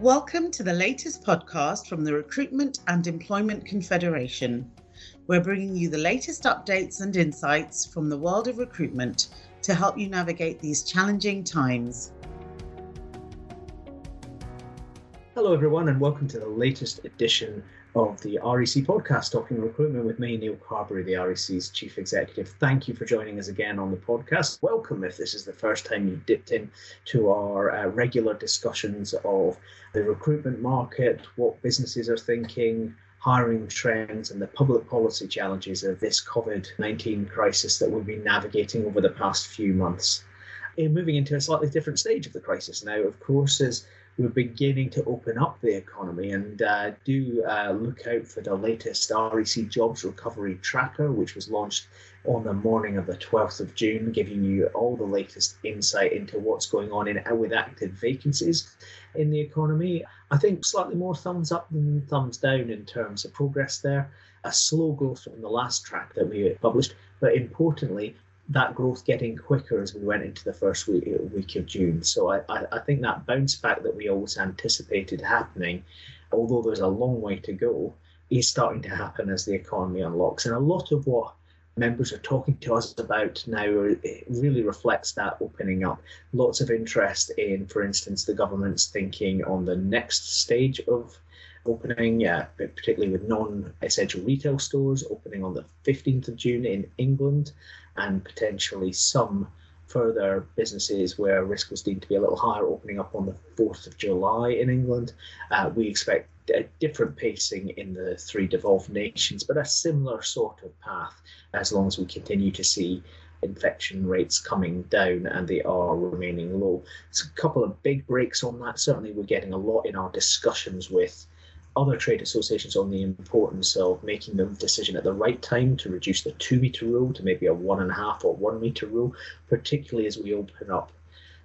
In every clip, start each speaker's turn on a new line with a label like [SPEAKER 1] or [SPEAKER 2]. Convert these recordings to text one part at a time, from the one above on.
[SPEAKER 1] Welcome to the latest podcast from the Recruitment and Employment Confederation. We're bringing you the latest updates and insights from the world of recruitment to help you navigate these challenging times.
[SPEAKER 2] Hello, everyone, and welcome to the latest edition of the REC podcast, Talking Recruitment with me, Neil Carberry, the REC's Chief Executive. Thank you for joining us again on the podcast. Welcome if this is the first time you've dipped in to our uh, regular discussions of the recruitment market, what businesses are thinking, hiring trends, and the public policy challenges of this COVID 19 crisis that we've been navigating over the past few months. And moving into a slightly different stage of the crisis now, of course, is we're beginning to open up the economy and uh, do uh, look out for the latest REC Jobs Recovery Tracker, which was launched on the morning of the 12th of June, giving you all the latest insight into what's going on in with active vacancies in the economy. I think slightly more thumbs up than thumbs down in terms of progress there. A slow growth from the last track that we published, but importantly, that growth getting quicker as we went into the first week, week of June. So I, I, I think that bounce back that we always anticipated happening, although there's a long way to go, is starting to happen as the economy unlocks. And a lot of what members are talking to us about now uh, really reflects that opening up. Lots of interest in, for instance, the government's thinking on the next stage of opening, uh, particularly with non essential retail stores, opening on the 15th of June in England, and potentially some further businesses where risk was deemed to be a little higher opening up on the 4th of July in England. Uh, we expect a different pacing in the three devolved nations, but a similar sort of path as long as we continue to see infection rates coming down and they are remaining low. It's a couple of big breaks on that. Certainly, we're getting a lot in our discussions with other trade associations on the importance of making the decision at the right time to reduce the two metre rule to maybe a one and a half or one metre rule, particularly as we open up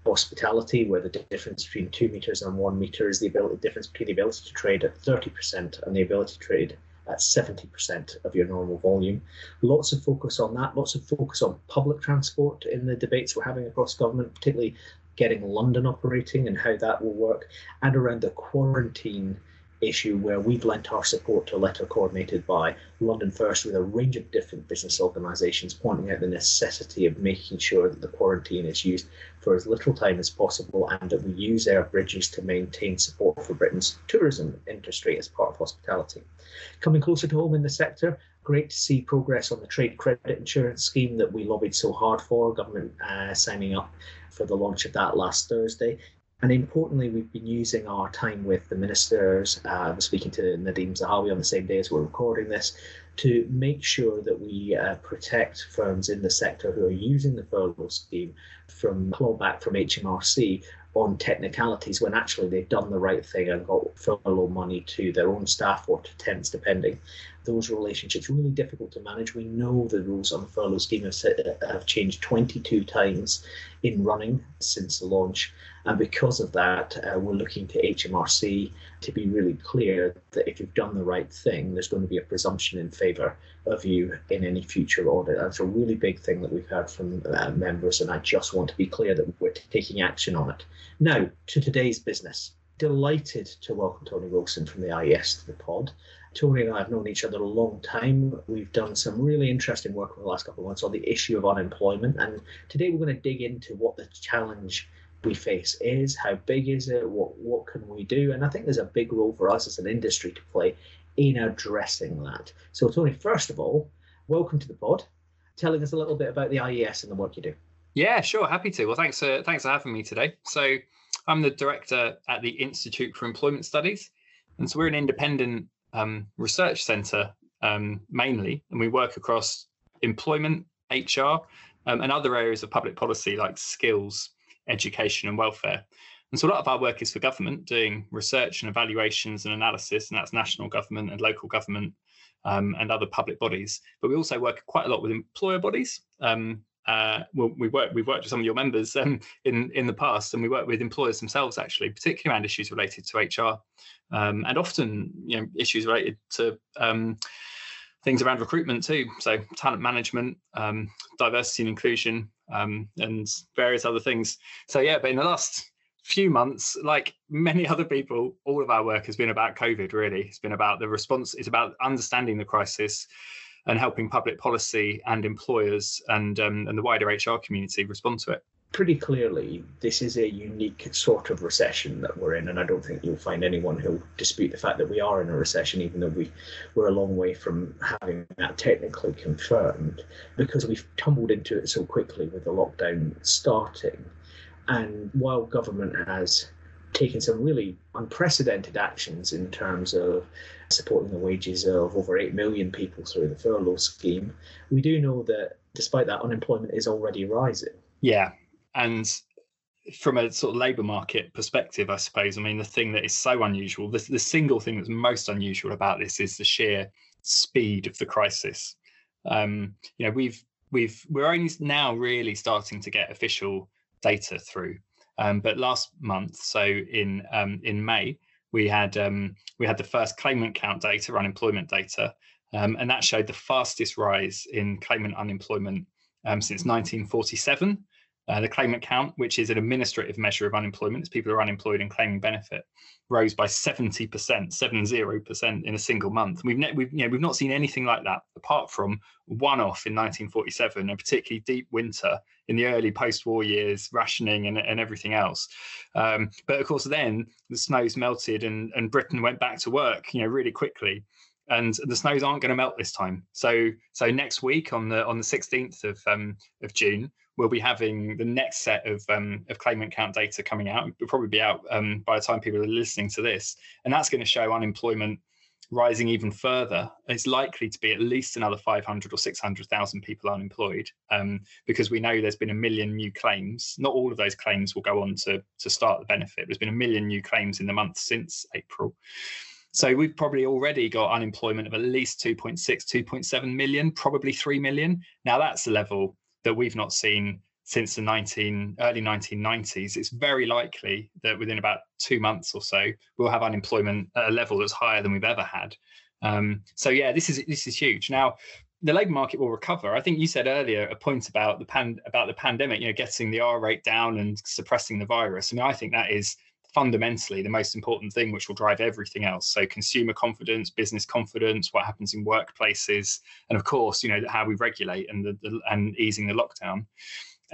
[SPEAKER 2] hospitality, where the difference between two metres and one metre is the ability, difference between the ability to trade at 30% and the ability to trade at 70% of your normal volume. Lots of focus on that, lots of focus on public transport in the debates we're having across government, particularly getting London operating and how that will work, and around the quarantine issue where we've lent our support to a letter coordinated by London First with a range of different business organisations pointing out the necessity of making sure that the quarantine is used for as little time as possible and that we use our bridges to maintain support for Britain's tourism industry as part of hospitality. Coming closer to home in the sector, great to see progress on the trade credit insurance scheme that we lobbied so hard for, government uh, signing up for the launch of that last Thursday. And importantly, we've been using our time with the ministers. Uh, speaking to Nadhim Zahawi on the same day as we're recording this to make sure that we uh, protect firms in the sector who are using the furlough scheme from clawback from HMRC on technicalities when actually they've done the right thing and got furlough money to their own staff or to temps, depending. Those relationships really difficult to manage. We know the rules on the furlough scheme have, have changed 22 times in running since the launch, and because of that, uh, we're looking to HMRC to be really clear that if you've done the right thing, there's going to be a presumption in favour of you in any future audit. That's a really big thing that we've heard from uh, members, and I just want to be clear that we're taking action on it. Now, to today's business. Delighted to welcome Tony Wilson from the IES to the pod. Tony and I have known each other a long time. We've done some really interesting work over the last couple of months on the issue of unemployment, and today we're going to dig into what the challenge we face is, how big is it, what what can we do, and I think there's a big role for us as an industry to play in addressing that. So, Tony, first of all, welcome to the pod. Telling us a little bit about the IES and the work you do.
[SPEAKER 3] Yeah, sure, happy to. Well, thanks for thanks for having me today. So, I'm the director at the Institute for Employment Studies, and so we're an independent um, research centre um, mainly, and we work across employment, HR, um, and other areas of public policy like skills, education, and welfare. And so a lot of our work is for government, doing research and evaluations and analysis, and that's national government and local government um, and other public bodies. But we also work quite a lot with employer bodies. Um, uh, well, we work, we've worked with some of your members um, in in the past, and we work with employers themselves actually, particularly around issues related to HR, um, and often you know issues related to um, things around recruitment too. So talent management, um, diversity and inclusion, um, and various other things. So yeah, but in the last few months, like many other people, all of our work has been about COVID, really. It's been about the response, it's about understanding the crisis and helping public policy and employers and, um, and the wider HR community respond to it
[SPEAKER 2] pretty clearly this is a unique sort of recession that we're in and i don't think you'll find anyone who'll dispute the fact that we are in a recession even though we we're a long way from having that technically confirmed because we've tumbled into it so quickly with the lockdown starting. And while government has taken some really unprecedented actions in terms of supporting the wages of over 8 million people through the furlough scheme we do know that despite that unemployment is already rising.
[SPEAKER 3] Yeah and from a sort of labour market perspective, I suppose, I mean, the thing that is so unusual, the, the single thing that's most unusual about this is the sheer speed of the crisis. Um, you know, we've we've we're only now really starting to get official data through. Um, but last month, so in um, in May, we had um, we had the first claimant count data, unemployment data, um, and that showed the fastest rise in claimant unemployment um, since 1947. Uh, the claimant count, which is an administrative measure of unemployment, as people are unemployed and claiming benefit, rose by 70%, 70% in a single month. We've, ne- we've, you know, we've not seen anything like that apart from one off in 1947, a particularly deep winter in the early post war years, rationing and, and everything else. Um, but of course, then the snows melted and, and Britain went back to work, you know, really quickly and the snows aren't going to melt this time. So so next week on the on the 16th of um, of June, we'll be having the next set of um, of claimant count data coming out. It'll probably be out um, by the time people are listening to this, and that's going to show unemployment rising even further. It's likely to be at least another 500 or 600,000 people unemployed um, because we know there's been a million new claims. Not all of those claims will go on to to start the benefit. There's been a million new claims in the month since April. So we've probably already got unemployment of at least 2.6, 2.7 million, probably 3 million. Now that's a level that we've not seen since the 19 early 1990s it's very likely that within about two months or so we'll have unemployment at a level that's higher than we've ever had. Um, so yeah this is this is huge. Now the labor market will recover. I think you said earlier a point about the pan about the pandemic you know getting the r rate down and suppressing the virus. I mean i think that is fundamentally the most important thing which will drive everything else. So consumer confidence business confidence what happens in workplaces and of course you know how we regulate and the, the and easing the lockdown.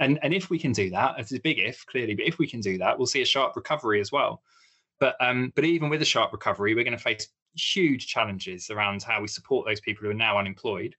[SPEAKER 3] And and if we can do that it's a big if clearly but if we can do that we'll see a sharp recovery as well. But um but even with a sharp recovery we're going to face huge challenges around how we support those people who are now unemployed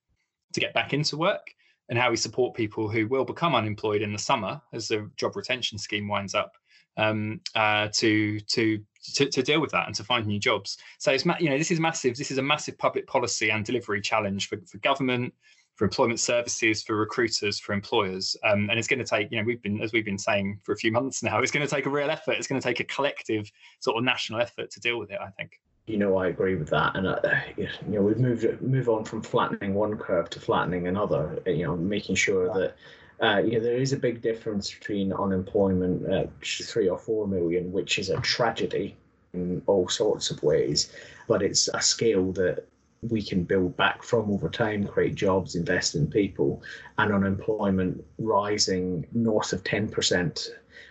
[SPEAKER 3] to get back into work and how we support people who will become unemployed in the summer as the job retention scheme winds up um, uh, to, to to to deal with that and to find new jobs. So it's you know this is massive. This is a massive public policy and delivery challenge for, for government, for employment services, for recruiters, for employers, um, and it's going to take you know we've been as we've been saying for a few months now. It's going to take a real effort. It's going to take a collective sort of national effort to deal with it. I think.
[SPEAKER 2] You know, I agree with that, and uh, you know, we've moved move on from flattening one curve to flattening another. You know, making sure that uh, you know, there is a big difference between unemployment at three or four million, which is a tragedy in all sorts of ways, but it's a scale that we can build back from over time, create jobs, invest in people, and unemployment rising north of 10%.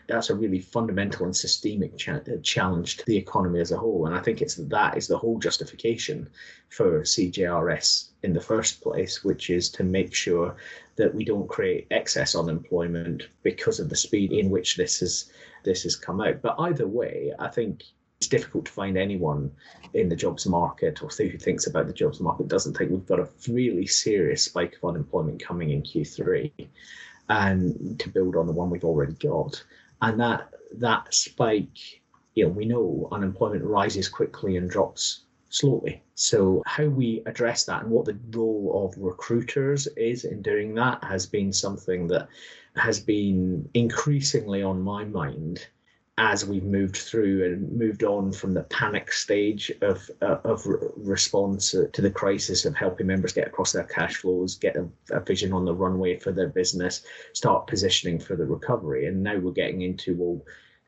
[SPEAKER 2] That's a really fundamental and systemic cha- challenge to the economy as a whole. And I think it's that is the whole justification for CJRS in the first place, which is to make sure that we don't create excess unemployment because of the speed in mm-hmm. which this has this has come out. But either way, I think it's difficult to find anyone in the jobs market or who thinks about the jobs market doesn't think we've got a really serious spike of unemployment coming in Q3 and to build on the one we've already got. And that that spike, you know, we know unemployment rises quickly and drops slowly. So, how we address that and what the role of recruiters is in doing that has been something that has been increasingly on my mind as we've moved through and moved on from the panic stage of uh, of re- response to the crisis of helping members get across their cash flows, get a, a, vision on the runway for their business, start positioning for the recovery, and now we're getting into well,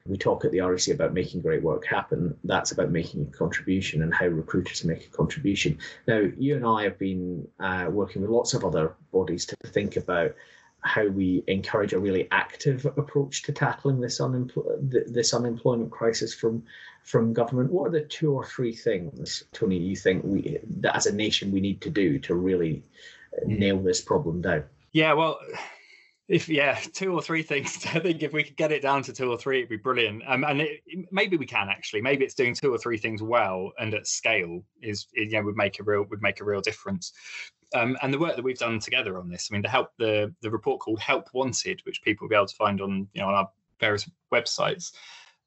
[SPEAKER 2] we talk at the REC about making great work happen. That's about making a contribution and how recruiters make a contribution. Now, you and I have been uh, working with lots of other bodies to think about how we encourage a really active approach to tackling this, unempl- this unemployment crisis from from government. What are the two or three things, Tony, you think we that as a nation we need to do to really hmm. nail this problem down?
[SPEAKER 3] Yeah, well, if yeah, two or three things. I think if we could get it down to two or three, it'd be brilliant. Um, and it, maybe we can actually. Maybe it's doing two or three things well and at scale is, you know would make a real would make a real difference. Um, and the work that we've done together on this, I mean, the help the the report called Help Wanted, which people will be able to find on you know on our various websites,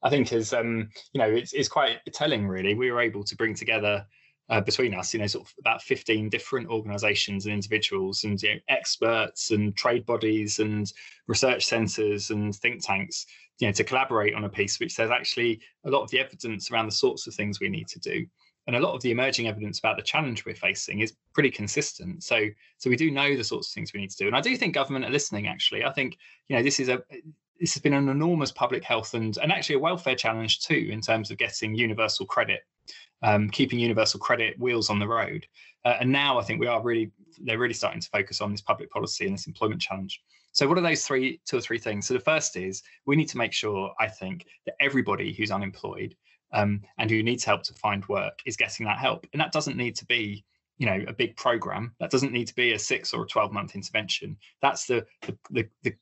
[SPEAKER 3] I think is um, you know it's, it's quite telling really. We were able to bring together uh, between us, you know, sort of about 15 different organizations and individuals and you know, experts and trade bodies and research centers and think tanks, you know, to collaborate on a piece which says actually a lot of the evidence around the sorts of things we need to do. And a lot of the emerging evidence about the challenge we're facing is pretty consistent. So, so we do know the sorts of things we need to do. And I do think government are listening. Actually, I think you know this is a this has been an enormous public health and and actually a welfare challenge too in terms of getting universal credit um, keeping universal credit wheels on the road. Uh, and now I think we are really, they're really starting to focus on this public policy and this employment challenge. So, what are those three, two or three things? So, the first is we need to make sure, I think, that everybody who's unemployed um, and who needs help to find work is getting that help. And that doesn't need to be you know a big program that doesn't need to be a six or a 12 month intervention that's the the the, the,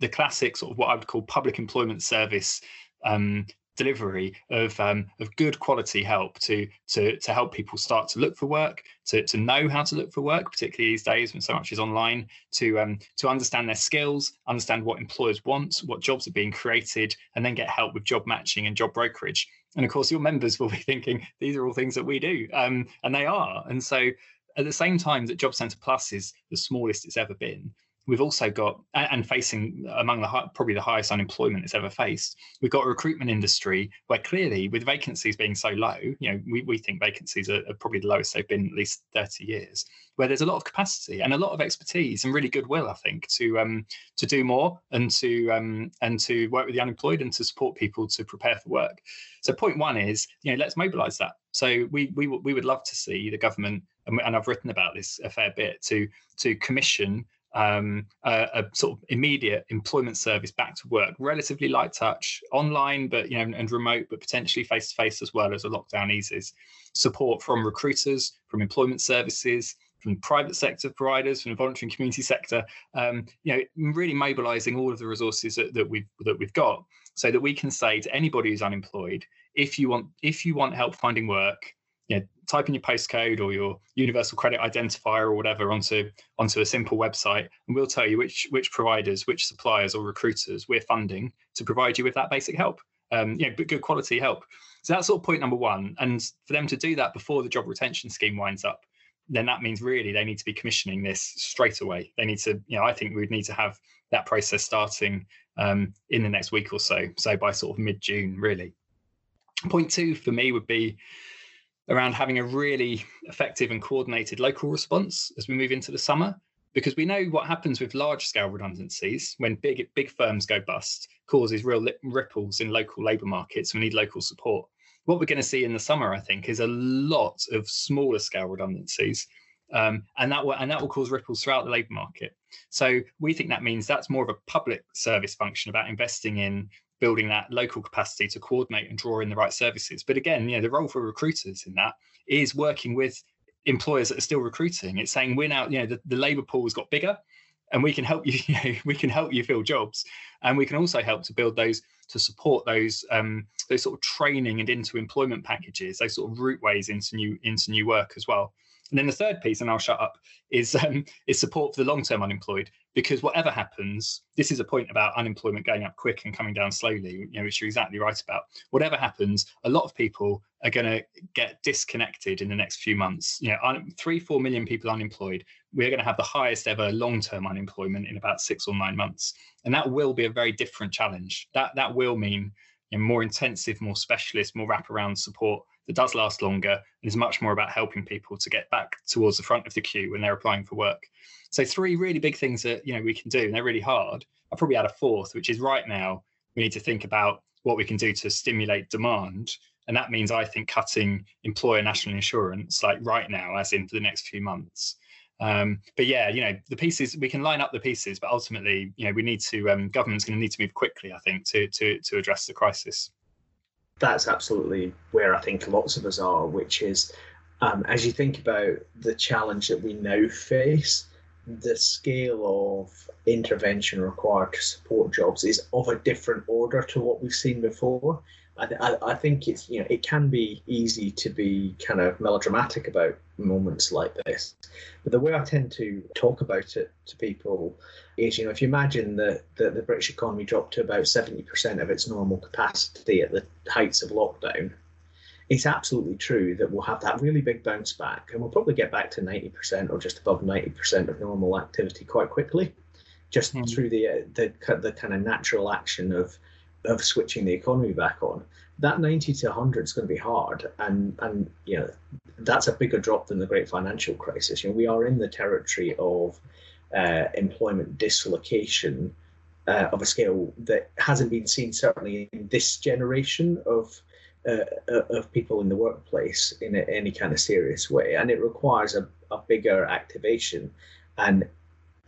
[SPEAKER 3] the classic sort of what i would call public employment service um, delivery of um, of good quality help to to to help people start to look for work, to to know how to look for work, particularly these days when so much is online, to um, to understand their skills, understand what employers want, what jobs are being created, and then get help with job matching and job brokerage. And of course, your members will be thinking these are all things that we do, um, and they are. And so, at the same time that Job Centre Plus is the smallest it's ever been, We've also got, and facing among the probably the highest unemployment it's ever faced, we've got a recruitment industry where clearly, with vacancies being so low, you know, we, we think vacancies are, are probably the lowest they've been at least 30 years, where there's a lot of capacity and a lot of expertise and really goodwill, I think, to um, to do more and to um, and to work with the unemployed and to support people to prepare for work. So point one is, you know, let's mobilise that. So we we we would love to see the government, and I've written about this a fair bit, to to commission um, a, a, sort of immediate employment service back to work, relatively light touch, online, but you know, and remote, but potentially face to face as well as a lockdown eases. Support from recruiters, from employment services, from private sector providers, from the voluntary and community sector. Um, you know, really mobilising all of the resources that, that we've that we've got, so that we can say to anybody who's unemployed, if you want if you want help finding work, you know, type in your postcode or your universal credit identifier or whatever onto onto a simple website and we'll tell you which which providers which suppliers or recruiters we're funding to provide you with that basic help um, know, but good quality help. So that's sort of point number one and for them to do that before the job retention scheme winds up then that means really they need to be commissioning this straight away. They need to you know i think we would need to have that process starting um, in the next week or so so by sort of mid-june really. Point two for me would be around having a really effective and coordinated local response as we move into the summer because we know what happens with large scale redundancies when big big firms go bust causes real ripples in local labor markets we need local support. What we're going to see in the summer i think is a lot of smaller scale redundancies um, and that will and that will cause ripples throughout the labor market. So we think that means that's more of a public service function about investing in building that local capacity to coordinate and draw in the right services. But again, you know, the role for recruiters in that is working with employers that are still recruiting. It's saying we're now, you know, the, the labor pool has got bigger and we can help you, you know, we can help you fill jobs. And we can also help to build those to support those um, those sort of training and into employment packages, those sort of route ways into new into new work as well. And then the third piece, and I'll shut up, is um, is support for the long term unemployed. Because whatever happens, this is a point about unemployment going up quick and coming down slowly, you know, which you're exactly right about. Whatever happens, a lot of people are going to get disconnected in the next few months. You know, three, four million people unemployed. We're going to have the highest ever long term unemployment in about six or nine months, and that will be a very different challenge. That that will mean you know, more intensive, more specialist, more wraparound support that does last longer and is much more about helping people to get back towards the front of the queue when they're applying for work. So three really big things that you know we can do, and they're really hard. I'll probably add a fourth, which is right now we need to think about what we can do to stimulate demand. And that means I think cutting employer national insurance like right now, as in for the next few months. Um, but yeah, you know, the pieces we can line up the pieces, but ultimately, you know, we need to um, government's going to need to move quickly, I think, to to to address the crisis.
[SPEAKER 2] That's absolutely where I think lots of us are, which is um, as you think about the challenge that we now face, the scale of intervention required to support jobs is of a different order to what we've seen before. I, I, I, think it's you know it can be easy to be kind of melodramatic about moments like this, but the way I tend to talk about it to people is you know if you imagine that the, the British economy dropped to about seventy percent of its normal capacity at the heights of lockdown, it's absolutely true that we'll have that really big bounce back, and we'll probably get back to ninety percent or just above ninety percent of normal activity quite quickly, just mm. through the, uh, the the kind of natural action of of switching the economy back on. That 90 to 100 is going to be hard, and and you know that's a bigger drop than the great financial crisis. You know we are in the territory of uh, employment dislocation uh, of a scale that hasn't been seen certainly in this generation of uh, uh of people in the workplace in a, any kind of serious way, and it requires a, a bigger activation. And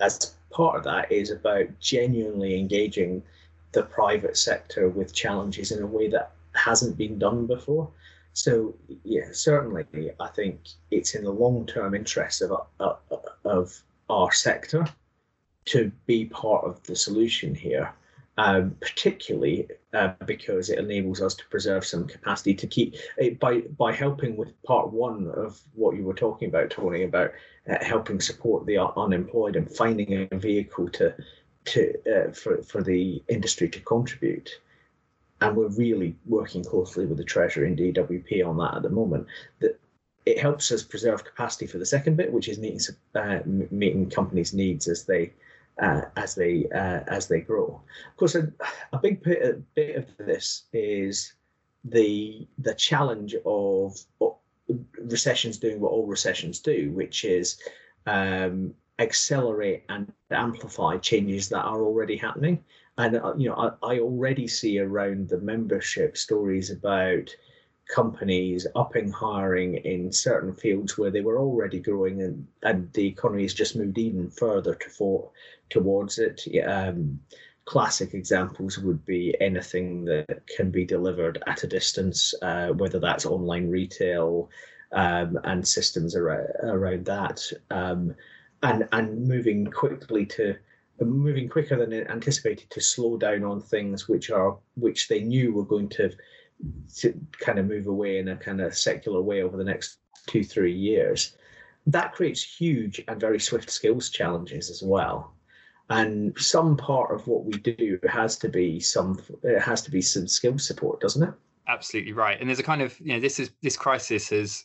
[SPEAKER 2] as part of that is about genuinely engaging the private sector with challenges in a way that hasn't been done before. So yeah, certainly, I think it's in the long-term interest of uh, of our sector to be part of the solution here, um, particularly uh, because it enables us to preserve some capacity to keep it by by helping with part one of what you were talking about, Tony, about uh, helping support the unemployed and finding a vehicle to to uh, for for the industry to contribute. And we're really working closely with the Treasury and DWP on that at the moment. That it helps us preserve capacity for the second bit, which is meeting uh, meeting companies' needs as they uh, as they uh, as they grow. Of course, a, a big bit, a bit of this is the the challenge of recessions doing what all recessions do, which is um, accelerate and amplify changes that are already happening. And uh, you know, I, I already see around the membership stories about companies upping hiring in certain fields where they were already growing and, and the economy has just moved even further to for, towards it. Um, classic examples would be anything that can be delivered at a distance, uh, whether that's online retail um, and systems around, around that. Um, and and moving quickly to moving quicker than anticipated to slow down on things which are which they knew were going to, to kind of move away in a kind of secular way over the next two three years. That creates huge and very swift skills challenges as well. And some part of what we do has to be some it has to be some skill support doesn't it?
[SPEAKER 3] Absolutely right. And there's a kind of you know this is this crisis has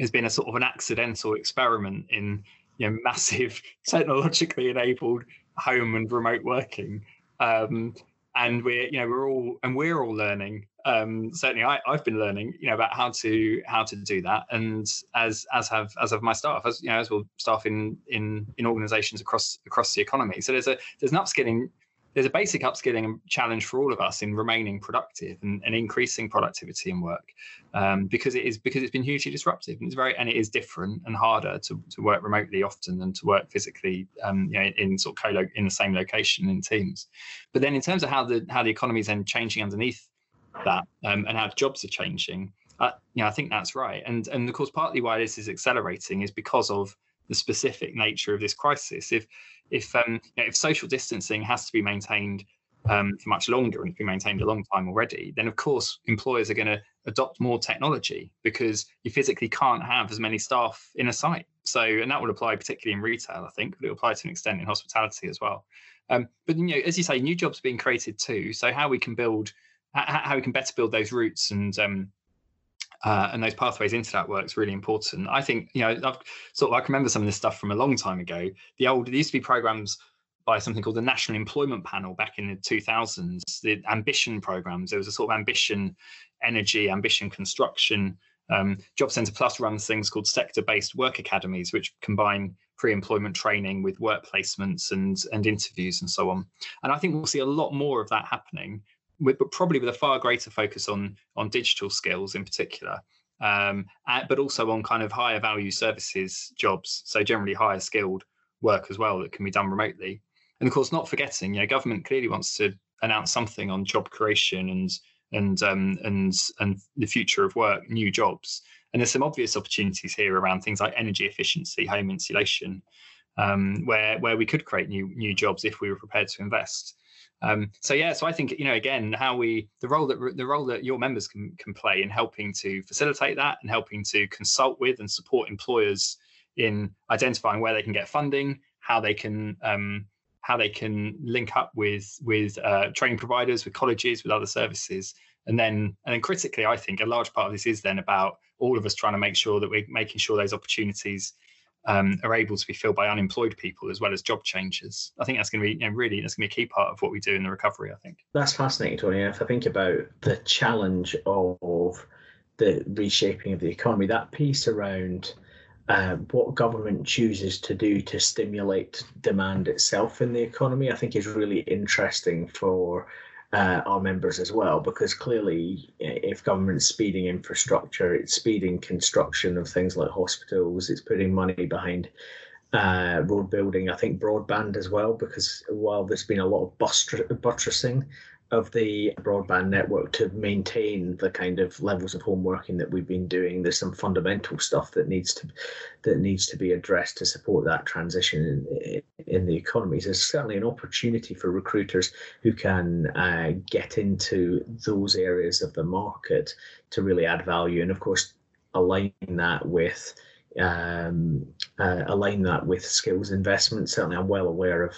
[SPEAKER 3] has been a sort of an accidental experiment in you know massive technologically enabled home and remote working. Um, and we're you know we're all and we're all learning. Um, certainly I, i've been learning you know about how to how to do that. And as as have as have my staff as you know as will staff in in in organizations across across the economy. So there's a there's an upskilling there's a basic upskilling challenge for all of us in remaining productive and, and increasing productivity in work um, because it is because it's been hugely disruptive and it's very and it is different and harder to, to work remotely often than to work physically um, you know in sort of co in the same location in teams. But then in terms of how the how the economy is then changing underneath that um, and how jobs are changing uh, you know I think that's right. And and of course partly why this is accelerating is because of the specific nature of this crisis. If if um, you know, if social distancing has to be maintained um, for much longer and it's been maintained a long time already, then of course employers are going to adopt more technology because you physically can't have as many staff in a site. So, and that would apply particularly in retail, I think, but it will apply to an extent in hospitality as well. Um, but you know, as you say, new jobs are being created too. So, how we can build, how, how we can better build those routes and um, uh, and those pathways into that work is really important. I think you know I've sort of I can remember some of this stuff from a long time ago. The old there used to be programs by something called the National Employment Panel back in the 2000s. The ambition programs. There was a sort of ambition, energy, ambition construction. Um, Job Centre Plus runs things called sector-based work academies, which combine pre-employment training with work placements and and interviews and so on. And I think we'll see a lot more of that happening with, but probably with a far greater focus on on digital skills in particular. um, but also on kind of higher value services jobs. So generally higher skilled work as well that can be done remotely. And of course, not forgetting, you know, government clearly wants to announce something on job creation and and um, and and the future of work, new jobs. And there's some obvious opportunities here around things like energy efficiency, home insulation, um, where where we could create new new jobs if we were prepared to invest. Um, so yeah, so I think you know again how we the role that the role that your members can can play in helping to facilitate that and helping to consult with and support employers in identifying where they can get funding, how they can um, how they can link up with with uh, training providers, with colleges, with other services, and then and then critically, I think a large part of this is then about all of us trying to make sure that we're making sure those opportunities um, are able to be filled by unemployed people as well as job changers. I think that's going to be you know, really that's going to be a key part of what we do in the recovery. I think
[SPEAKER 2] that's fascinating, Tony. If I think about the challenge of the reshaping of the economy, that piece around uh, what government chooses to do to stimulate demand itself in the economy, I think is really interesting for uh, our members as well, because clearly, if government's speeding infrastructure, it's speeding construction of things like hospitals, it's putting money behind uh, road building, I think broadband as well, because while there's been a lot of buttressing of the broadband network to maintain the kind of levels of home working that we've been doing. There's some fundamental stuff that needs to that needs to be addressed to support that transition in, in the economies. There's certainly an opportunity for recruiters who can uh, get into those areas of the market to really add value, and of course align that with um, uh, align that with skills investment. Certainly, I'm well aware of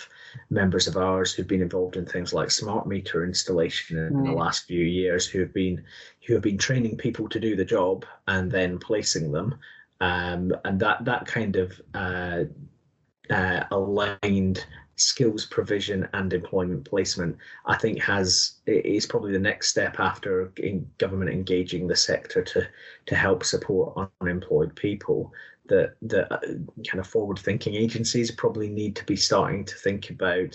[SPEAKER 2] members of ours who've been involved in things like smart meter installation in the last few years, who have been who have been training people to do the job and then placing them, um, and that that kind of uh, uh, aligned skills provision and employment placement, I think has is probably the next step after government engaging the sector to to help support unemployed people. That that uh, kind of forward thinking agencies probably need to be starting to think about.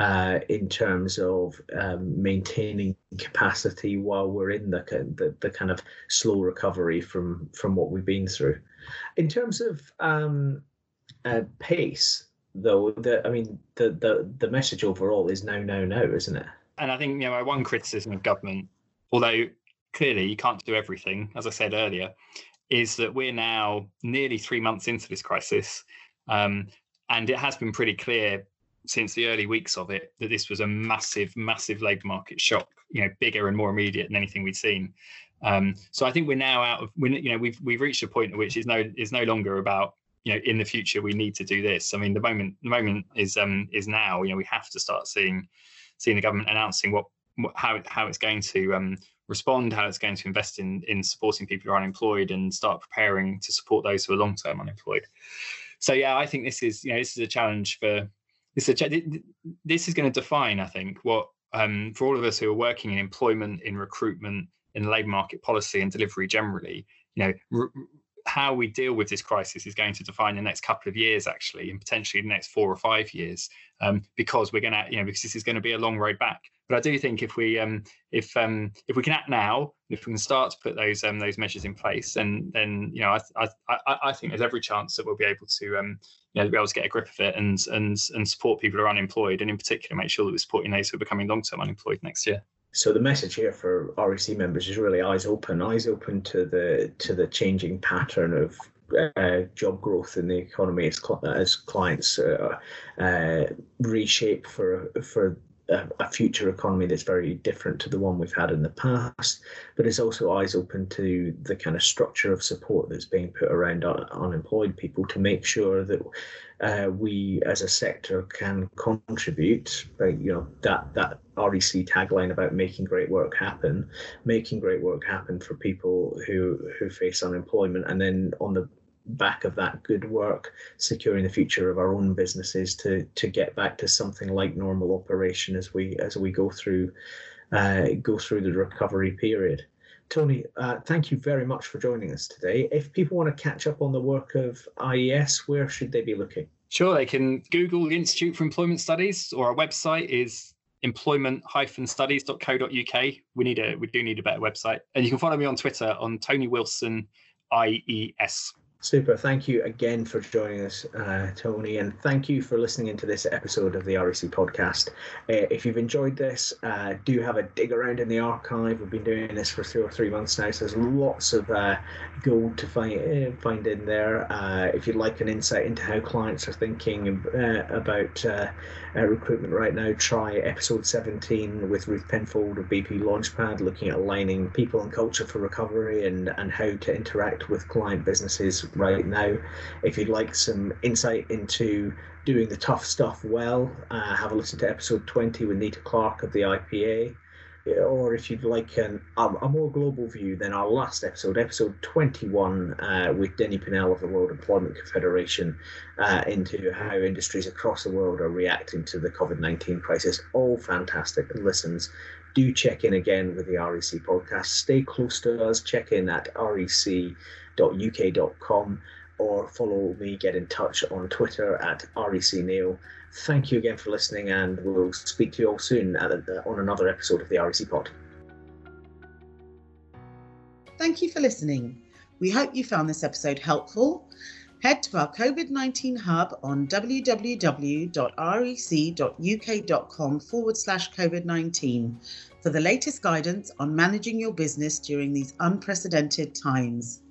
[SPEAKER 2] Uh, in terms of um, maintaining capacity while we're in the, the, the kind of slow recovery from from what we've been through. In terms of um, uh, pace, though the I mean the the the message overall is no no no, isn't it?
[SPEAKER 3] And I think you know my one criticism of government, although clearly you can't do everything, as I said earlier, is that we're now nearly three months into this crisis, um, and it has been pretty clear since the early weeks of it that this was a massive, massive labour market shock. You know, bigger and more immediate than anything we'd seen. Um, so I think we're now out of, you know, we've we've reached a point at which is no is no longer about you know in the future we need to do this. I mean the moment the moment is um is now. You know we have to start seeing seeing the government announcing what, what how how it's going to um respond how it's going to invest in in supporting people who are unemployed and start preparing to support those who are long term unemployed. So yeah i think this is you know this is a challenge for this is a, this is going to define i think what um, for all of us who are working in employment in recruitment in labour market policy and delivery generally you know how we deal with this crisis is going to define the next couple of years, actually, and potentially the next four or five years, um, because we're going to, you know, because this is going to be a long road back. But I do think if we, um, if um, if we can act now, if we can start to put those um, those measures in place, and then you know, I, I I think there's every chance that we'll be able to, um, you know, be able to get a grip of it and and and support people who are unemployed, and in particular make sure that we're supporting those who are becoming long term unemployed next year.
[SPEAKER 2] So the message here for REC members is really eyes open, eyes open to the to the changing pattern of uh, job growth in the economy as, as clients uh, uh, reshape for for a, a, future economy that's very different to the one we've had in the past, but it's also eyes open to the kind of structure of support that's being put around un- unemployed people to make sure that uh, we as a sector can contribute. you know that that REC tagline about making great work happen, making great work happen for people who who face unemployment, and then on the back of that good work, securing the future of our own businesses to to get back to something like normal operation as we as we go through uh, go through the recovery period. Tony, uh, thank you very much for joining us today. If people want to catch up on the work of IES, where should they be looking?
[SPEAKER 3] Sure, they can Google the Institute for Employment Studies, or our website is employment-studies.co.uk. We need a we do need a better website. And you can follow me on Twitter on Tony Wilson IES.
[SPEAKER 2] Super. Thank you again for joining us, uh, Tony, and thank you for listening into this episode of the REC podcast. Uh, if you've enjoyed this, uh, do have a dig around in the archive. We've been doing this for two or three months now, so there's lots of uh, gold to find uh, find in there. Uh, if you'd like an insight into how clients are thinking about recruitment right now, try episode 17 with Ruth Penfold of BP Launchpad, looking at aligning people and culture for recovery and and how to interact with client businesses right now. If you'd like some insight into doing the tough stuff well, uh, have a listen to episode 20 with Nita Clarke of the IPA. Or if you'd like an, a more global view, then our last episode, episode 21, uh, with Denis Pennel of the World Employment Confederation, uh, into how industries across the world are reacting to the COVID 19 crisis. All fantastic listens do check in again with the REC podcast. Stay close to us. Check in at rec uk.com or follow me, get in touch on Twitter at recneil. Thank you again for listening, and we'll speak to you all soon uh, on another episode of the REC Pod.
[SPEAKER 1] Thank you for listening. We hope you found this episode helpful. Head to our COVID 19 hub on www.rec.uk.com forward slash COVID 19 for the latest guidance on managing your business during these unprecedented times.